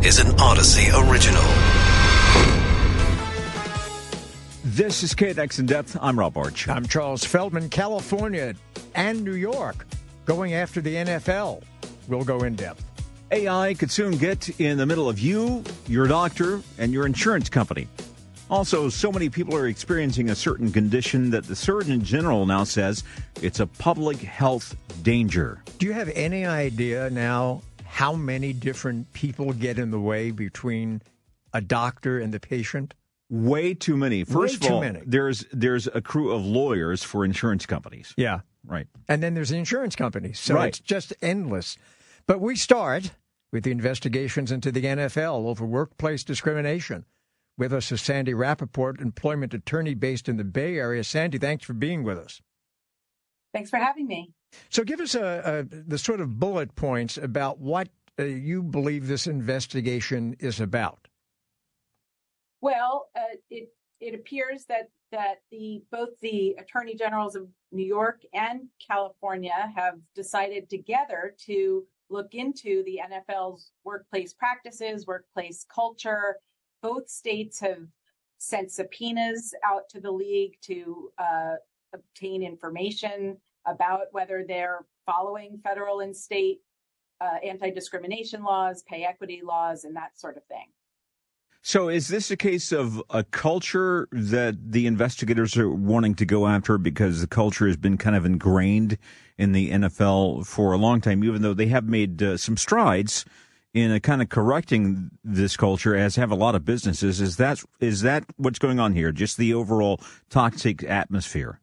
This is an Audacy original. This is KNX in depth. I'm Rob Arch. I'm Charles Feldman. California and New York going after the NFL. We'll go in depth. AI could soon get in the middle of you, your doctor, and your insurance company. Also, so many people are experiencing a certain condition that the Surgeon General now says it's a public health danger. Do you have any idea now how many different people get in the way between a doctor and the patient? Way too many. First Way of all, many. there's there's a crew of lawyers for insurance companies. Yeah. Right. And then there's the insurance companies. So Right. it's just endless. But we start with the investigations into the NFL over workplace discrimination. With us is Sandy Rappaport, employment attorney based in the Bay Area. Sandy, thanks for being with us. Thanks for having me. So give us a, a, the sort of bullet points about what uh, you believe this investigation is about. Well, uh, it it appears that that the both the attorney generals of New York and California have decided together to look into the NFL's workplace practices, workplace culture. Both states have sent subpoenas out to the league to uh, obtain information about whether they're following federal and state uh, anti-discrimination laws, pay equity laws, and that sort of thing. So, is this a case of a culture that the investigators are wanting to go after because the culture has been kind of ingrained in the NFL for a long time, even though they have made uh, some strides in a kind of correcting this culture, as have a lot of businesses? Is that is that what's going on here? Just the overall toxic atmosphere?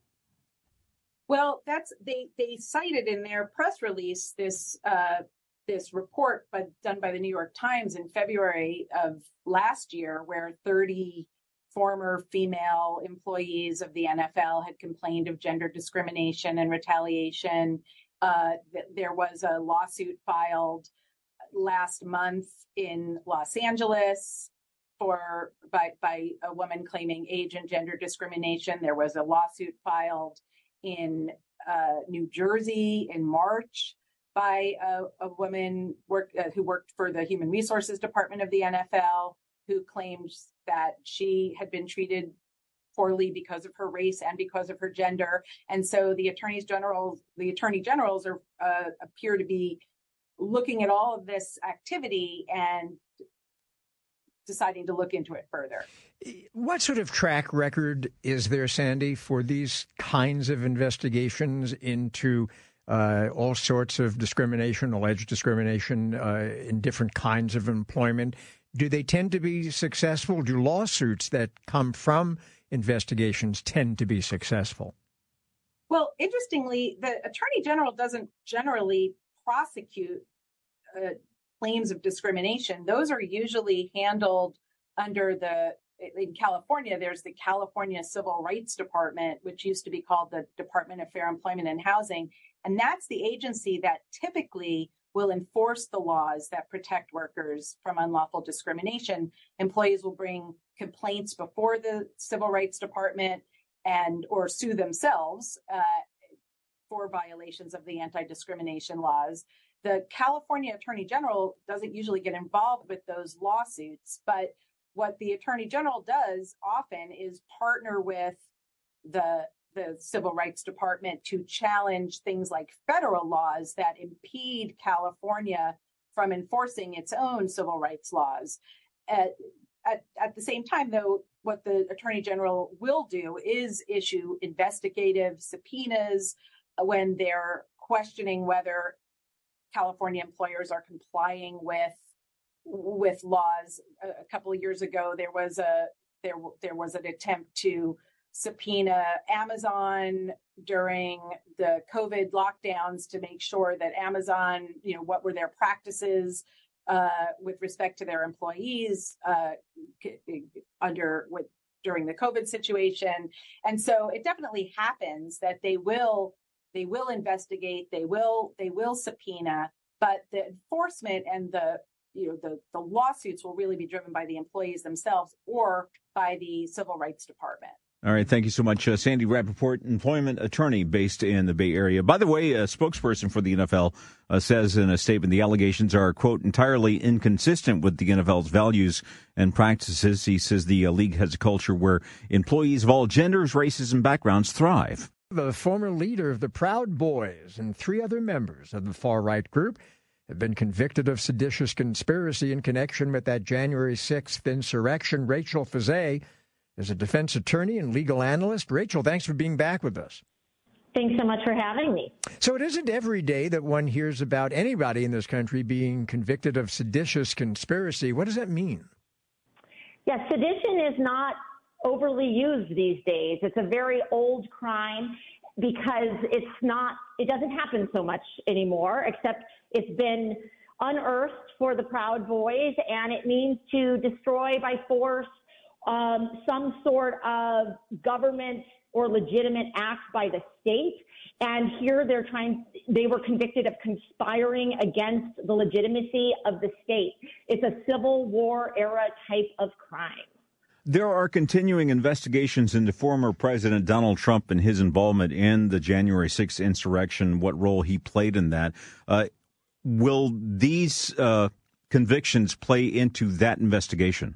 Well, that's they they cited in their press release this uh, this report, but done by the New York Times in February of last year, where 30 former female employees of the NFL had complained of gender discrimination and retaliation. Uh, th- there was a lawsuit filed last month in Los Angeles for by by a woman claiming age and gender discrimination. There was a lawsuit filed in uh, New Jersey in March by a, a woman work, uh, who worked for the Human Resources Department of the NFL, who claims that she had been treated poorly because of her race and because of her gender. And so the attorneys general, the attorney generals, are uh, appear to be looking at all of this activity and deciding to look into it further. What sort of track record is there, Sandy, for these kinds of investigations into uh, all sorts of discrimination, alleged discrimination uh, in different kinds of employment? Do they tend to be successful? Do lawsuits that come from investigations tend to be successful? Well, interestingly, the attorney general doesn't generally prosecute uh, claims of discrimination. Those are usually handled under the in California, there's the California Civil Rights Department, which used to be called the Department of Fair Employment and Housing. And that's the agency that typically will enforce the laws that protect workers from unlawful discrimination. Employees will bring complaints before the Civil Rights Department and or sue themselves uh, for violations of the anti-discrimination laws. The California Attorney General doesn't usually get involved with those lawsuits, but what the Attorney General does often is partner with the the Civil Rights Department to challenge things like federal laws that impede California from enforcing its own civil rights laws. At, at, at the same time, though, what the Attorney General will do is issue investigative subpoenas when they're questioning whether California employers are complying with with laws. A, couple of years ago, there was a there there was an attempt to subpoena Amazon during the COVID lockdowns to make sure that Amazon, you know, what were their practices uh, with respect to their employees uh, under with during the COVID situation. And so it definitely happens that they will they will investigate, they will they will subpoena, but the enforcement and the you know the the lawsuits will really be driven by the employees themselves or by the civil rights department. All right, thank you so much, uh, Sandy Rappaport, employment attorney based in the Bay Area. By the way, a spokesperson for the NFL uh, says in a statement the allegations are, quote, entirely inconsistent with the NFL's values and practices. He says the uh, league has a culture where employees of all genders, races, and backgrounds thrive. The former leader of the Proud Boys and three other members of the far right group have been convicted of seditious conspiracy in connection with that January 6th insurrection. Rachel Fiset is a defense attorney and legal analyst. Rachel, thanks for being back with us. Thanks so much for having me. So, it isn't every day that one hears about anybody in this country being convicted of seditious conspiracy. What does that mean? Yes, yeah, sedition is not overly used these days. It's a very old crime because it's not, it doesn't happen so much anymore, except it's been unearthed for the Proud Boys, and it means to destroy by force um, some sort of government or legitimate act by the state. And here they're trying, they were convicted of conspiring against the legitimacy of the state. It's a Civil War era type of crime. There are continuing investigations into former President Donald Trump and his involvement in the January 6th insurrection, what role he played in that. Uh, will these uh, convictions play into that investigation?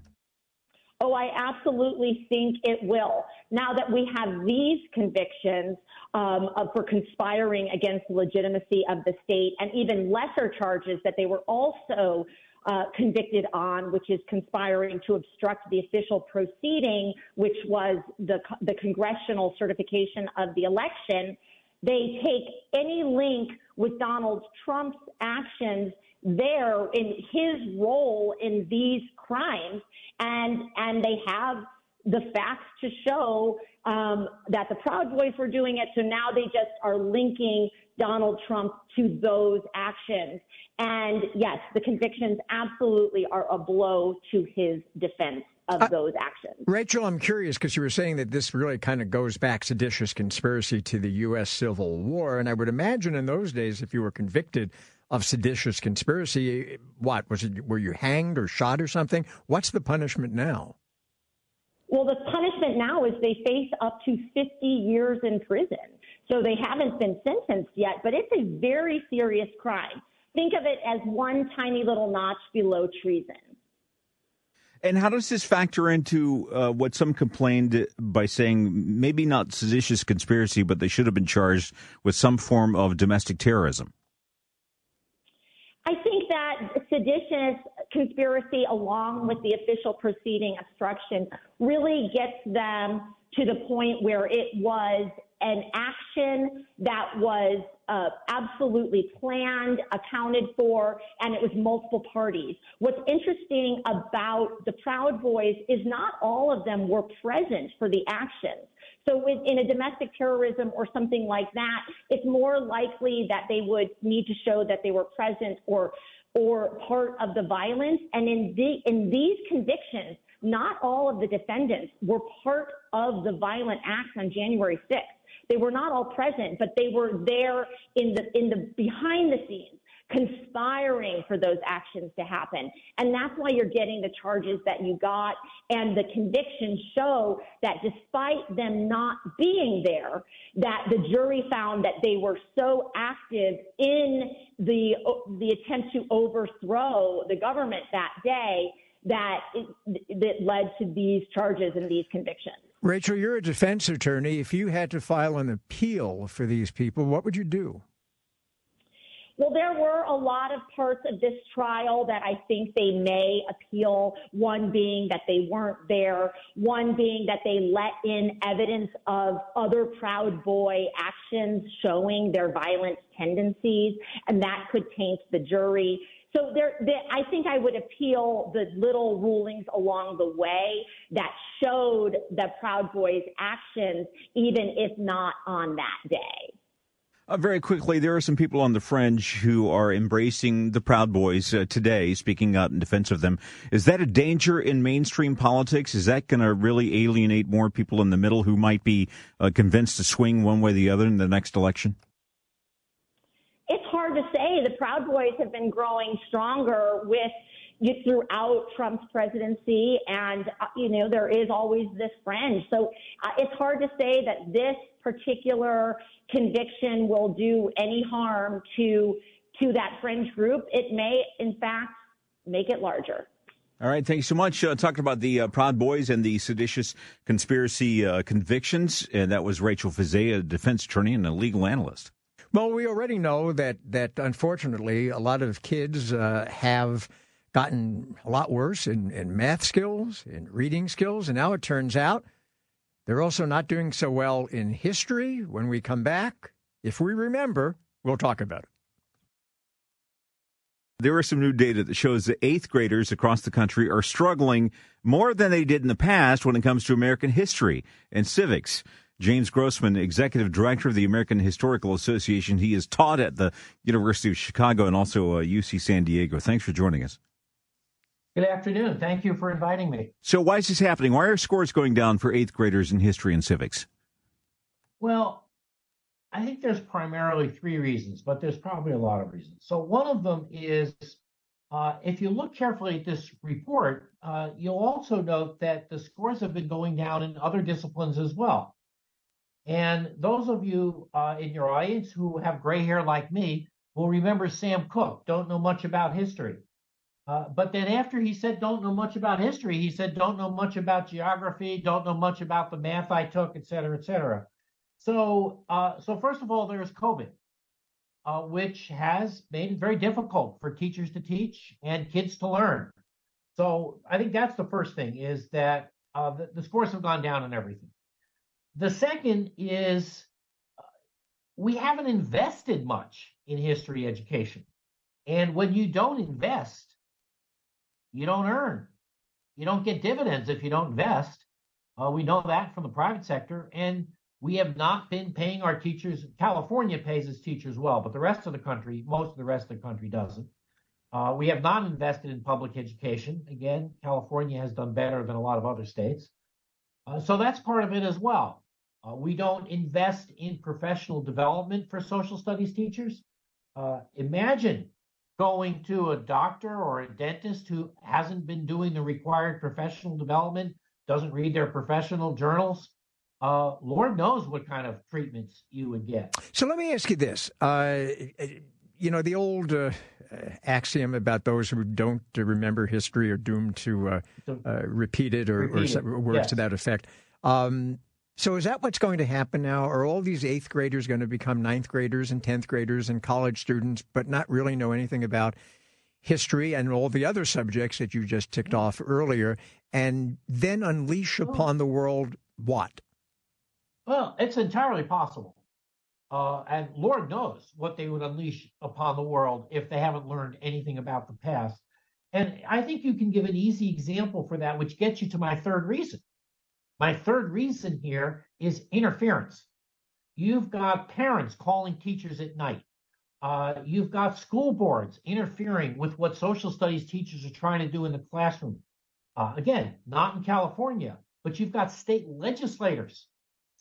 Oh, I absolutely think it will. Now that we have these convictions um, for conspiring against the legitimacy of the state and even lesser charges that they were also uh, convicted on, which is conspiring to obstruct the official proceeding, which was the, the congressional certification of the election, they take any link with Donald Trump's actions there in his role in these crimes and and they have the facts to show um, that the Proud Boys were doing it. So now they just are linking Donald Trump to those actions. And yes, the convictions absolutely are a blow to his defense of uh, those actions. Rachel, I'm curious because you were saying that this really kind of goes back seditious conspiracy to the U.S. Civil War. And I would imagine in those days, if you were convicted of seditious conspiracy. What was it? Were you hanged or shot or something? What's the punishment now? Well, the punishment now is they face up to 50 years in prison. So they haven't been sentenced yet, but it's a very serious crime. Think of it as one tiny little notch below treason. And how does this factor into uh, what some complained by saying maybe not seditious conspiracy, but they should have been charged with some form of domestic terrorism? I think that seditious conspiracy, along with the official proceeding obstruction, really gets them to the point where it was an action that was uh, absolutely planned, accounted for, and it was multiple parties. What's interesting about the Proud Boys is not all of them were present for the actions. So in a domestic terrorism or something like that, it's more likely that they would need to show that they were present or or part of the violence. And in the in these convictions, not all of the defendants were part of the violent acts on January 6th. They were not all present, but they were there in the in the behind the scenes conspiring for those actions to happen. And that's why you're getting the charges that you got. And the convictions show that despite them not being there, that the jury found that they were so active in the, the attempt to overthrow the government that day that it, that led to these charges and these convictions. Rachel, you're a defense attorney. If you had to file an appeal for these people, what would you do? Well, there were a lot of parts of this trial that I think they may appeal. One being that they weren't there. One being that they let in evidence of other Proud Boy actions showing their violent tendencies, and that could taint the jury. So there, I think I would appeal the little rulings along the way that showed the Proud Boys' actions, even if not on that day. Uh, very quickly, there are some people on the fringe who are embracing the Proud Boys uh, today, speaking out in defense of them. Is that a danger in mainstream politics? Is that going to really alienate more people in the middle who might be uh, convinced to swing one way or the other in the next election? Hard to say. The Proud Boys have been growing stronger with throughout Trump's presidency. And, uh, you know, there is always this fringe. So uh, it's hard to say that this particular conviction will do any harm to to that fringe group. It may, in fact, make it larger. All right, thank you so much. Uh, talking about the uh, Proud Boys and the seditious conspiracy uh, convictions, and that was Rachel Fiset, a defense attorney and a legal analyst. Well, we already know that that unfortunately a lot of kids uh, have gotten a lot worse in, in math skills, in reading skills, and now it turns out they're also not doing so well in history. When we come back, if we remember, we'll talk about it. There is some new data that shows that eighth graders across the country are struggling more than they did in the past when it comes to American history and civics. James Grossman, executive director of the American Historical Association. He is taught at the University of Chicago and also uh, UC San Diego. Thanks for joining us. Good afternoon. Thank you for inviting me. So, why is this happening? Why are scores going down for eighth graders in history and civics? Well, I think there's primarily three reasons, but there's probably a lot of reasons. So, one of them is uh, if you look carefully at this report, uh, you'll also note that the scores have been going down in other disciplines as well. And those of you uh, in your audience who have gray hair like me will remember Sam Cooke, don't know much about history. Uh, but then after he said, don't know much about history, he said, don't know much about geography, don't know much about the math I took, et cetera, et cetera. So, uh, so first of all, there's COVID, uh, which has made it very difficult for teachers to teach and kids to learn. So I think that's the first thing is that uh, the, the scores have gone down on everything. The second is uh, we haven't invested much in history education. And when you don't invest, you don't earn. You don't get dividends if you don't invest. Uh, we know that from the private sector. And we have not been paying our teachers. California pays its teachers well, but the rest of the country, most of the rest of the country doesn't. Uh, we have not invested in public education. Again, California has done better than a lot of other states. Uh, so that's part of it as well. Uh, we don't invest in professional development for social studies teachers. Uh, imagine going to a doctor or a dentist who hasn't been doing the required professional development, doesn't read their professional journals. Uh, Lord knows what kind of treatments you would get. So let me ask you this. Uh, you know, the old uh, axiom about those who don't remember history are doomed to uh, uh, repeat it or, repeat or, or words yes. to that effect. Um, so is that what's going to happen now? Are all these eighth graders going to become ninth graders and tenth graders and college students, but not really know anything about history and all the other subjects that you just ticked off earlier, and then unleash upon the world what? Well, it's entirely possible. Uh, and Lord knows what they would unleash upon the world if they haven't learned anything about the past. And I think you can give an easy example for that, which gets you to my third reason. My third reason here is interference. You've got parents calling teachers at night. Uh, you've got school boards interfering with what social studies teachers are trying to do in the classroom. Uh, again, not in California, but you've got state legislators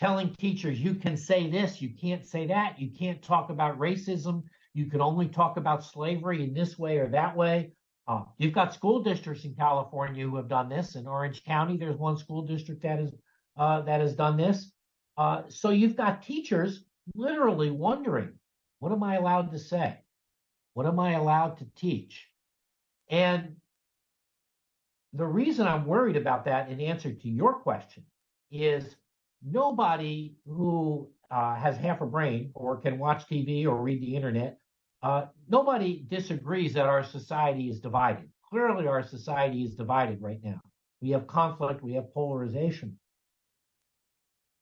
telling teachers you can say this, you can't say that, you can't talk about racism, you can only talk about slavery in this way or that way. Uh, you've got school districts in California who have done this. In Orange County, there's one school district that is uh, that has done this. Uh, so you've got teachers literally wondering, what am I allowed to say? What am I allowed to teach? And the reason I'm worried about that, in answer to your question, is nobody who uh, has half a brain or can watch TV or read the internet uh, nobody disagrees that our society is divided. Clearly, our society is divided right now. We have conflict, we have polarization.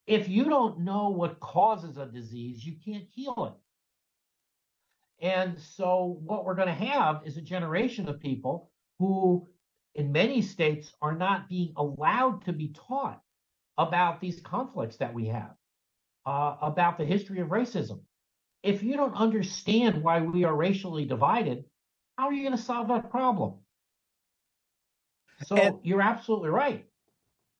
If you don't know what causes a disease, you can't heal it. And so, what we're going to have is a generation of people who, in many states, are not being allowed to be taught about these conflicts that we have, uh, about the history of racism, if you don't understand why we are racially divided, how are you going to solve that problem? So and, you're absolutely right.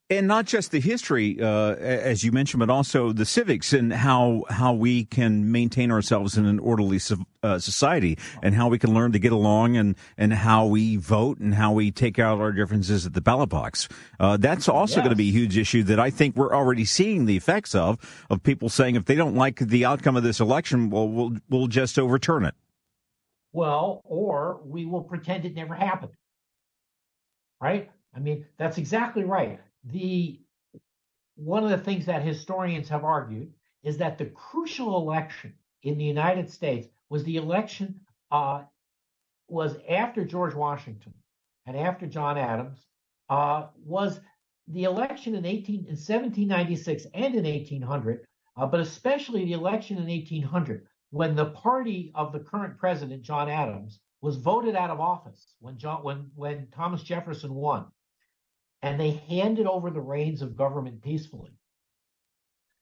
And not just the history, uh, as you mentioned, but also the civics and how how we can maintain ourselves in an orderly uh, society, and how we can learn to get along, and and how we vote, and how we take out our differences at the ballot box. Uh, that's also yes. going to be a huge issue that I think we're already seeing the effects of of people saying if they don't like the outcome of this election, well, we'll we'll just overturn it. Well, or we will pretend it never happened. Right? I mean, that's exactly right the one of the things that historians have argued is that the crucial election in the United States was the election uh, was after George Washington and after John Adams uh, was the election in 18 in 1796 and in 1800, uh, but especially the election in 1800 when the party of the current president John Adams was voted out of office when John when when Thomas Jefferson won and they handed over the reins of government peacefully.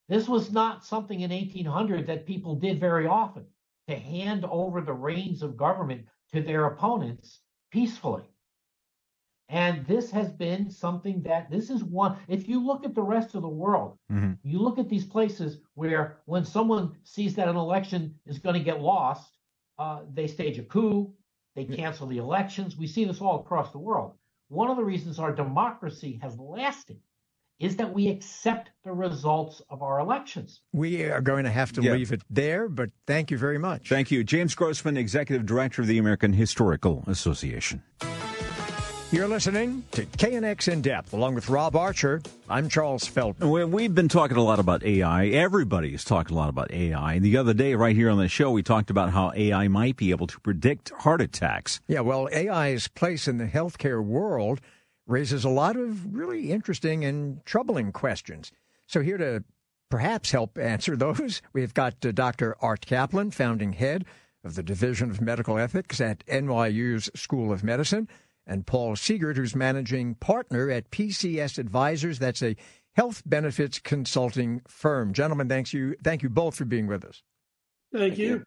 This was not something in 1800 that people did very often to hand over the reins of government to their opponents peacefully. And this has been something that this is one. If you look at the rest of the world, mm-hmm. you look at these places where when someone sees that an election is going to get lost, uh, they stage a coup, they cancel the elections. We see this all across the world one of the reasons our democracy has lasted is that we accept the results of our elections. We are going to have to yeah. leave it there, but thank you very much. Thank you. James Grossman, Executive Director of the American Historical Association. You're listening to KNX In Depth, along with Rob Archer. I'm Charles Feldman. We've been talking a lot about AI. Everybody's talked a lot about AI. The other day, right here on the show, we talked about how AI might be able to predict heart attacks. Yeah, well, AI's place in the healthcare world raises a lot of really interesting and troubling questions. So, here to perhaps help answer those, we've got uh, Dr. Art Caplan, founding head of the Division of Medical Ethics at NYU's School of Medicine and Paul Siegert, who's managing partner at PCS Advisors. That's a health benefits consulting firm. Gentlemen, thanks you. Thank you both for being with us. Thank you.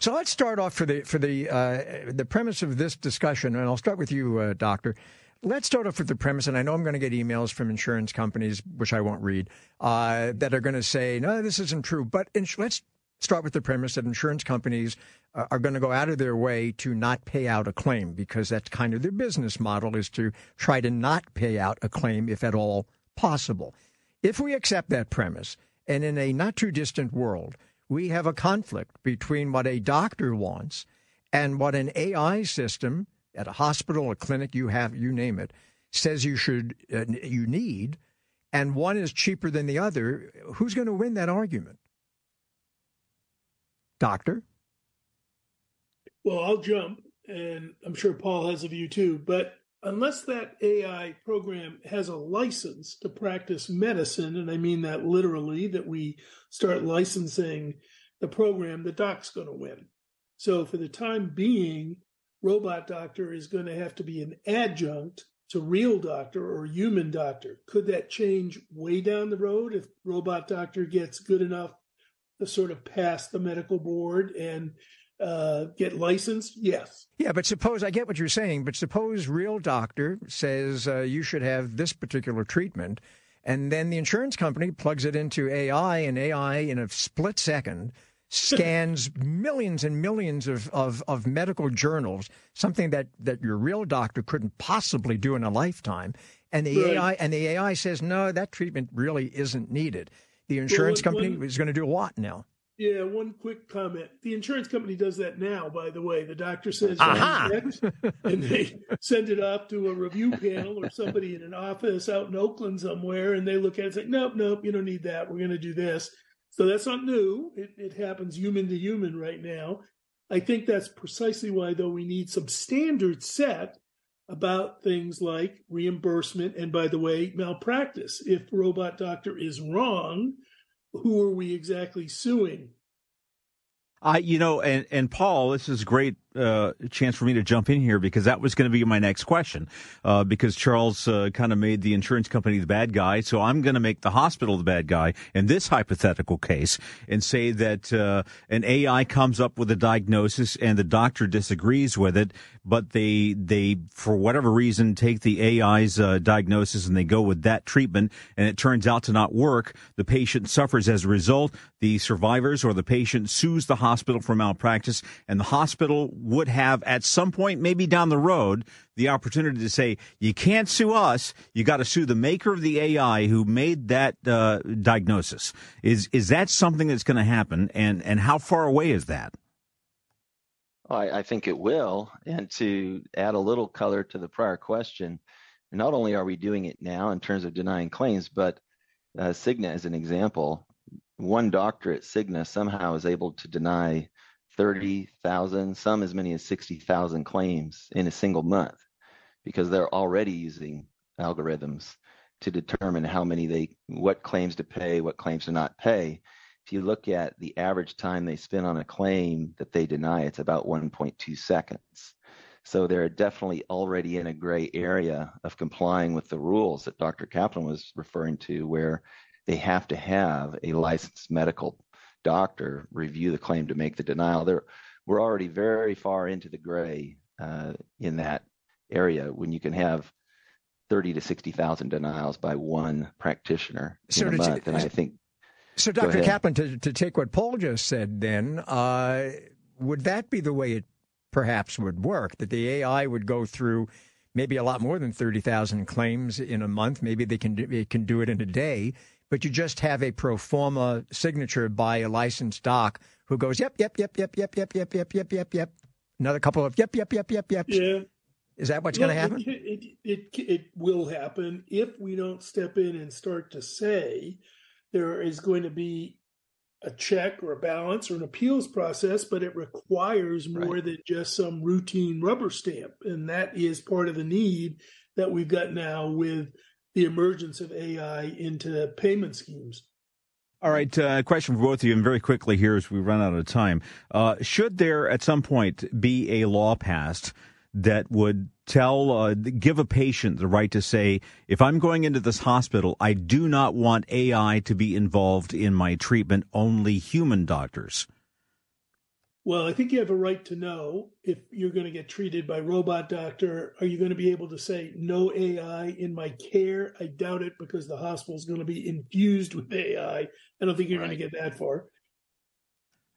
So let's start off for the for the uh, the premise of this discussion, and I'll start with you, uh, Doctor. Let's start off with the premise, and I know I'm going to get emails from insurance companies, which I won't read, uh, that are going to say, "No, this isn't true." But ins- let's start with the premise that insurance companies uh, are going to go out of their way to not pay out a claim because that's kind of their business model is to try to not pay out a claim if at all possible. If we accept that premise, and in a not too distant world, we have a conflict between what a doctor wants and what an AI system at a hospital, a clinic, you have, you name it, says you should, uh, you need, and one is cheaper than the other. Who's going to win that argument? Doctor? Well, I'll jump, and I'm sure Paul has a view too. But unless that AI program has a license to practice medicine, and I mean that literally, that we start licensing the program, the doc's going to win. So for the time being, robot doctor is going to have to be an adjunct to real doctor or human doctor. Could that change way down the road if robot doctor gets good enough sort of pass the medical board and uh, get licensed? Yes. Yeah, but suppose I get what you're saying, but suppose real doctor says uh, you should have this particular treatment, and then the insurance company plugs it into AI, and AI in a split second scans millions and millions of, of, of medical journals, something that, that your real doctor couldn't possibly do in a lifetime. And the right. AI and the AI says, no, that treatment really isn't needed. The insurance well, company is going to do a lot now? Yeah, one quick comment. The insurance company does that now, by the way. The doctor says, X, and they send it off to a review panel or somebody in an office out in Oakland somewhere, and they look at it and say, nope, nope, you don't need that. We're going to do this. So that's not new. It, it happens human to human right now. I think that's precisely why, though, we need some standards set about things like reimbursement and, by the way, malpractice. If Robot Doctor is wrong, who are we exactly suing? I, you know, and, and Paul, this is great uh, chance for me to jump in here because that was going to be my next question. Uh, because Charles uh, kind of made the insurance company the bad guy, so I'm going to make the hospital the bad guy in this hypothetical case and say that uh, an AI comes up with a diagnosis and the doctor disagrees with it, but they they for whatever reason take the AI's uh, diagnosis and they go with that treatment, and it turns out to not work. The patient suffers as a result. The survivors or the patient sues the hospital for malpractice, and the hospital would have at some point, maybe down the road, the opportunity to say, "You can't sue us. You got to sue the maker of the AI who made that uh, diagnosis." Is is that something that's going to happen, and and how far away is that? I, I think it will. And to add a little color to the prior question, not only are we doing it now in terms of denying claims, but uh, Cigna, as an example, one doctor at Cigna somehow is able to deny 30,000, some as many as 60,000 claims in a single month because they're already using algorithms to determine how many they, what claims to pay, what claims to not pay if you look at the average time they spend on a claim that they deny, it's about 1.2 seconds. So they're definitely already in a gray area of complying with the rules that Dr. Caplan was referring to, where they have to have a licensed medical doctor review the claim to make the denial. They're, we're already very far into the gray uh, in that area when you can have 30 to 60,000 denials by one practitioner so in a month. You, and I think so, Dr. Caplan, to, to take what Paul just said, then, uh, would that be the way it perhaps would work? That the AI would go through maybe a lot more than 30,000 claims in a month. Maybe they can, do, they can do it in a day, but you just have a pro forma signature by a licensed doc who goes, yep, yep, yep, yep, yep, yep, yep, yep, yep, yep, yep. Another couple of yep, yep, yep, yep, yep. Yeah. Is that what's going to happen? It, it, it, it will happen if we don't step in and start to say, there is going to be a check or a balance or an appeals process, but it requires more right. than just some routine rubber stamp. And that is part of the need that we've got now with the emergence of AI into payment schemes. All right, uh, question for both of you, and very quickly here as we run out of time. Uh, should there at some point be a law passed that would tell, uh, give a patient the right to say, if I'm going into this hospital, I do not want AI to be involved in my treatment, only human doctors? Well, I think you have a right to know if you're going to get treated by robot doctor. Are you going to be able to say no AI in my care? I doubt it because the hospital is going to be infused with AI. I don't think you're right. going to get that far.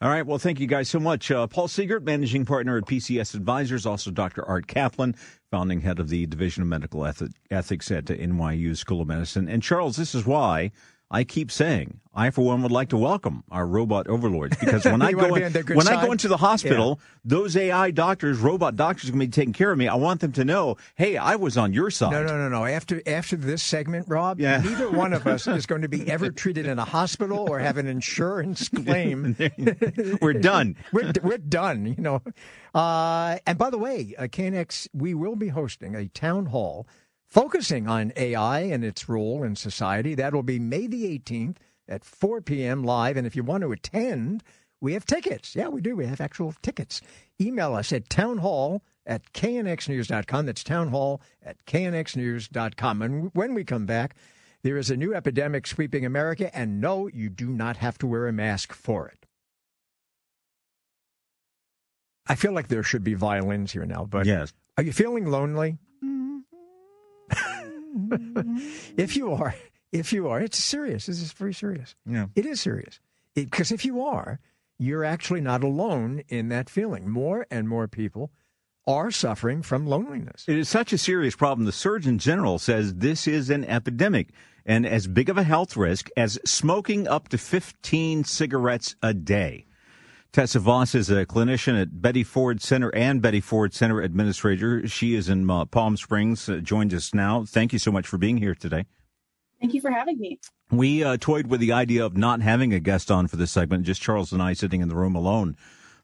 All right. Well, thank you guys so much. Uh, Paul Siegert, managing partner at PCS Advisors, also Dr. Art Caplan, founding head of the Division of Medical Ethics at NYU School of Medicine. And Charles, this is why I keep saying I, for one, would like to welcome our robot overlords because when I go in, when side? I go into the hospital, yeah. those AI doctors, robot doctors, are going to be taking care of me. I want them to know, hey, I was on your side. No, no, no, no. After after this segment, Rob, yeah. neither one of us is going to be ever treated in a hospital or have an insurance claim. we're done. we're we're done. You know. Uh, and by the way, uh, KNX, we will be hosting a town hall focusing on AI and its role in society. That'll be May the 18th at 4 p.m. live. And if you want to attend, we have tickets. Yeah, we do. We have actual tickets. Email us at townhall at knxnews.com. That's townhall at knxnews.com. And when we come back, there is a new epidemic sweeping America, and no, you do not have to wear a mask for it. I feel like there should be violins here now, but yes. are you feeling lonely? if you are, if you are, it's serious. This is very serious. Yeah. It is serious. Because if you are, you're actually not alone in that feeling. More and more people are suffering from loneliness. It is such a serious problem. The Surgeon General says this is an epidemic and as big of a health risk as smoking up to 15 cigarettes a day. Tessa Voss is a clinician at Betty Ford Center and Betty Ford Center administrator. She is in uh, Palm Springs, uh, joined us now. Thank you so much for being here today. Thank you for having me. We uh, toyed with the idea of not having a guest on for this segment, just Charles and I sitting in the room alone.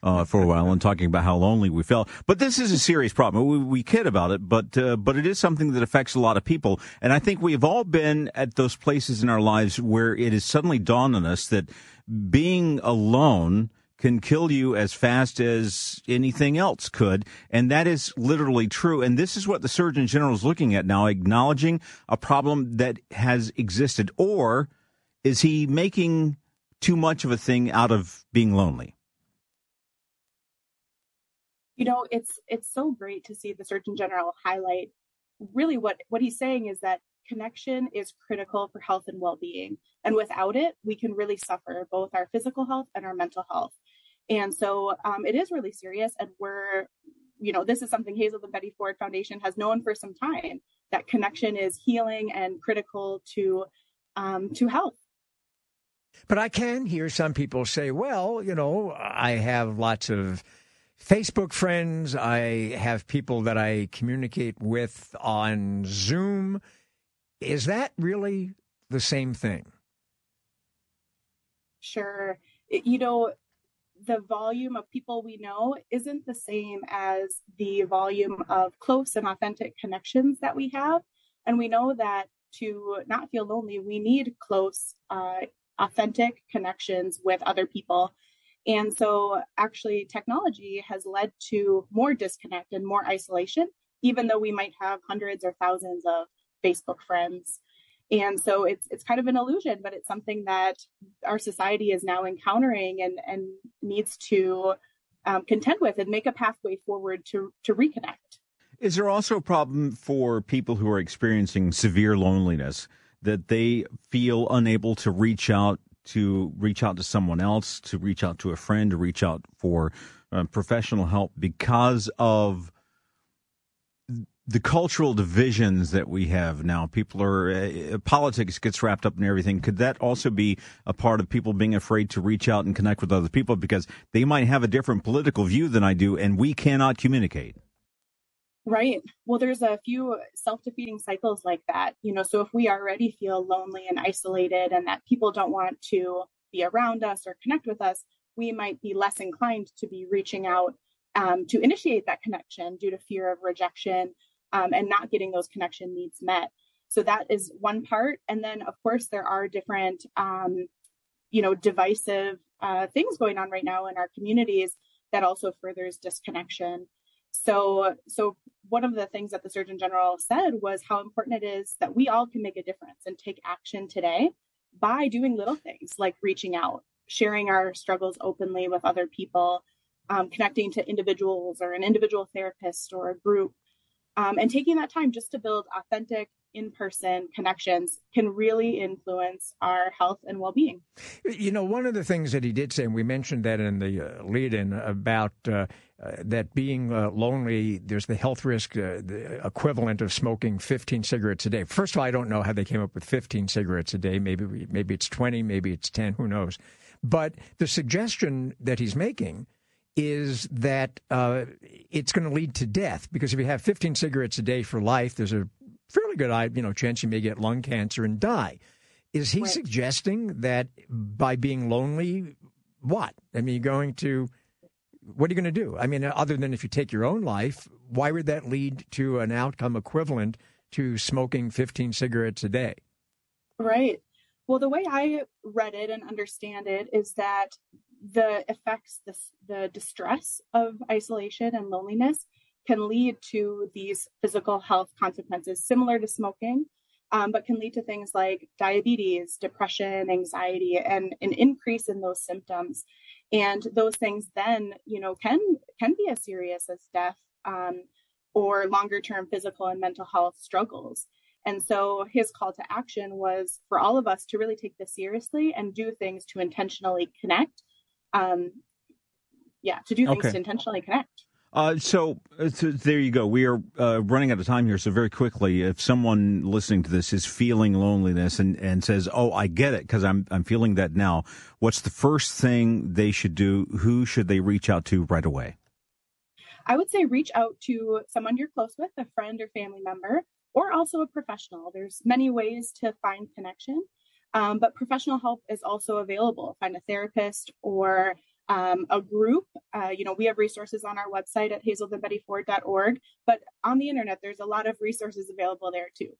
Uh, for a while and talking about how lonely we felt. But this is a serious problem. We, we kid about it, but uh, but it is something that affects a lot of people. And I think we've all been at those places in our lives where it has suddenly dawned on us that being alone can kill you as fast as anything else could. And that is literally true. And this is what the Surgeon General is looking at now, acknowledging a problem that has existed. Or is he making too much of a thing out of being lonely? You know, it's it's so great to see the Surgeon General highlight really what what he's saying is that connection is critical for health and well-being and without it we can really suffer both our physical health and our mental health and so um, it is really serious and we're you know this is something hazelden betty ford foundation has known for some time that connection is healing and critical to um, to health but i can hear some people say well you know i have lots of Facebook friends. I have people that I communicate with on Zoom. Is that really the same thing? Sure. You know, the volume of people we know isn't the same as the volume of close and authentic connections that we have. And we know that to not feel lonely, we need close, uh, authentic connections with other people. And so, actually, technology has led to more disconnect and more isolation, even though we might have hundreds or thousands of Facebook friends. And so it's it's kind of an illusion, but it's something that our society is now encountering and and needs to um, contend with and make a pathway forward to to reconnect. Is there also a problem for people who are experiencing severe loneliness that they feel unable to reach out to reach out to someone else, to reach out to a friend, to reach out for uh, professional help because of the cultural divisions that we have now. People are uh, politics gets wrapped up in everything. Could that also be a part of people being afraid to reach out and connect with other people because they might have a different political view than I do, and we cannot communicate? Right. Well, there's a few self defeating cycles like that. You know, so if we already feel lonely and isolated and that people don't want to be around us or connect with us, we might be less inclined to be reaching out um, to initiate that connection due to fear of rejection um, and not getting those connection needs met. So that is one part. And then, of course, there are different, um, you know, divisive uh, things going on right now in our communities that also furthers disconnection. So, so one of the things that the Surgeon General said was how important it is that we all can make a difference and take action today by doing little things like reaching out, sharing our struggles openly with other people, um, connecting to individuals or an individual therapist or a group, um, and taking that time just to build authentic in person connections can really influence our health and well being. You know, one of the things that he did say, and we mentioned that in the uh, lead in about uh, uh, that being uh, lonely, there's the health risk, uh, the equivalent of smoking 15 cigarettes a day. First of all, I don't know how they came up with 15 cigarettes a day. Maybe, maybe it's 20, maybe it's 10, who knows. But the suggestion that he's making is that uh, it's going to lead to death because if you have 15 cigarettes a day for life, there's a fairly good you know chance you may get lung cancer and die. Is he right. suggesting that by being lonely, what? I mean, you're going to what are you going to do? I mean, other than if you take your own life, why would that lead to an outcome equivalent to smoking 15 cigarettes a day? Right. Well, the way I read it and understand it is that the effects, the, the distress of isolation and loneliness can lead to these physical health consequences similar to smoking, um, but can lead to things like diabetes, depression, anxiety, and an increase in those symptoms. And those things then, you know, can can be as serious as death um, or longer term physical and mental health struggles. And so his call to action was for all of us to really take this seriously and do things to intentionally connect. Um, yeah, to do things okay. to intentionally connect. Uh, so, uh, so, there you go. We are uh, running out of time here. So very quickly, if someone listening to this is feeling loneliness and, and says, "Oh, I get it," because I'm I'm feeling that now. What's the first thing they should do? Who should they reach out to right away? I would say reach out to someone you're close with, a friend or family member, or also a professional. There's many ways to find connection, um, but professional help is also available. Find a therapist or um, a group. Uh, you know, we have resources on our website at hazeldenbettyford.org, but on the internet, there's a lot of resources available there too.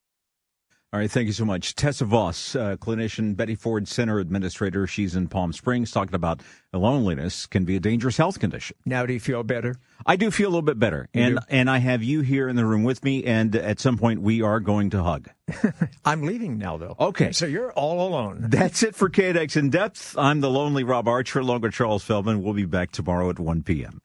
All right, thank you so much. Tessa Voss, uh, clinician, Betty Ford Center administrator. She's in Palm Springs talking about loneliness can be a dangerous health condition. Now, do you feel better? I do feel a little bit better. You and do? and I have you here in the room with me, and at some point we are going to hug. I'm leaving now, though. Okay. So you're all alone. That's it for KNX In Depth. I'm the lonely Rob Archer, along with Charles Feldman. We'll be back tomorrow at 1 p.m.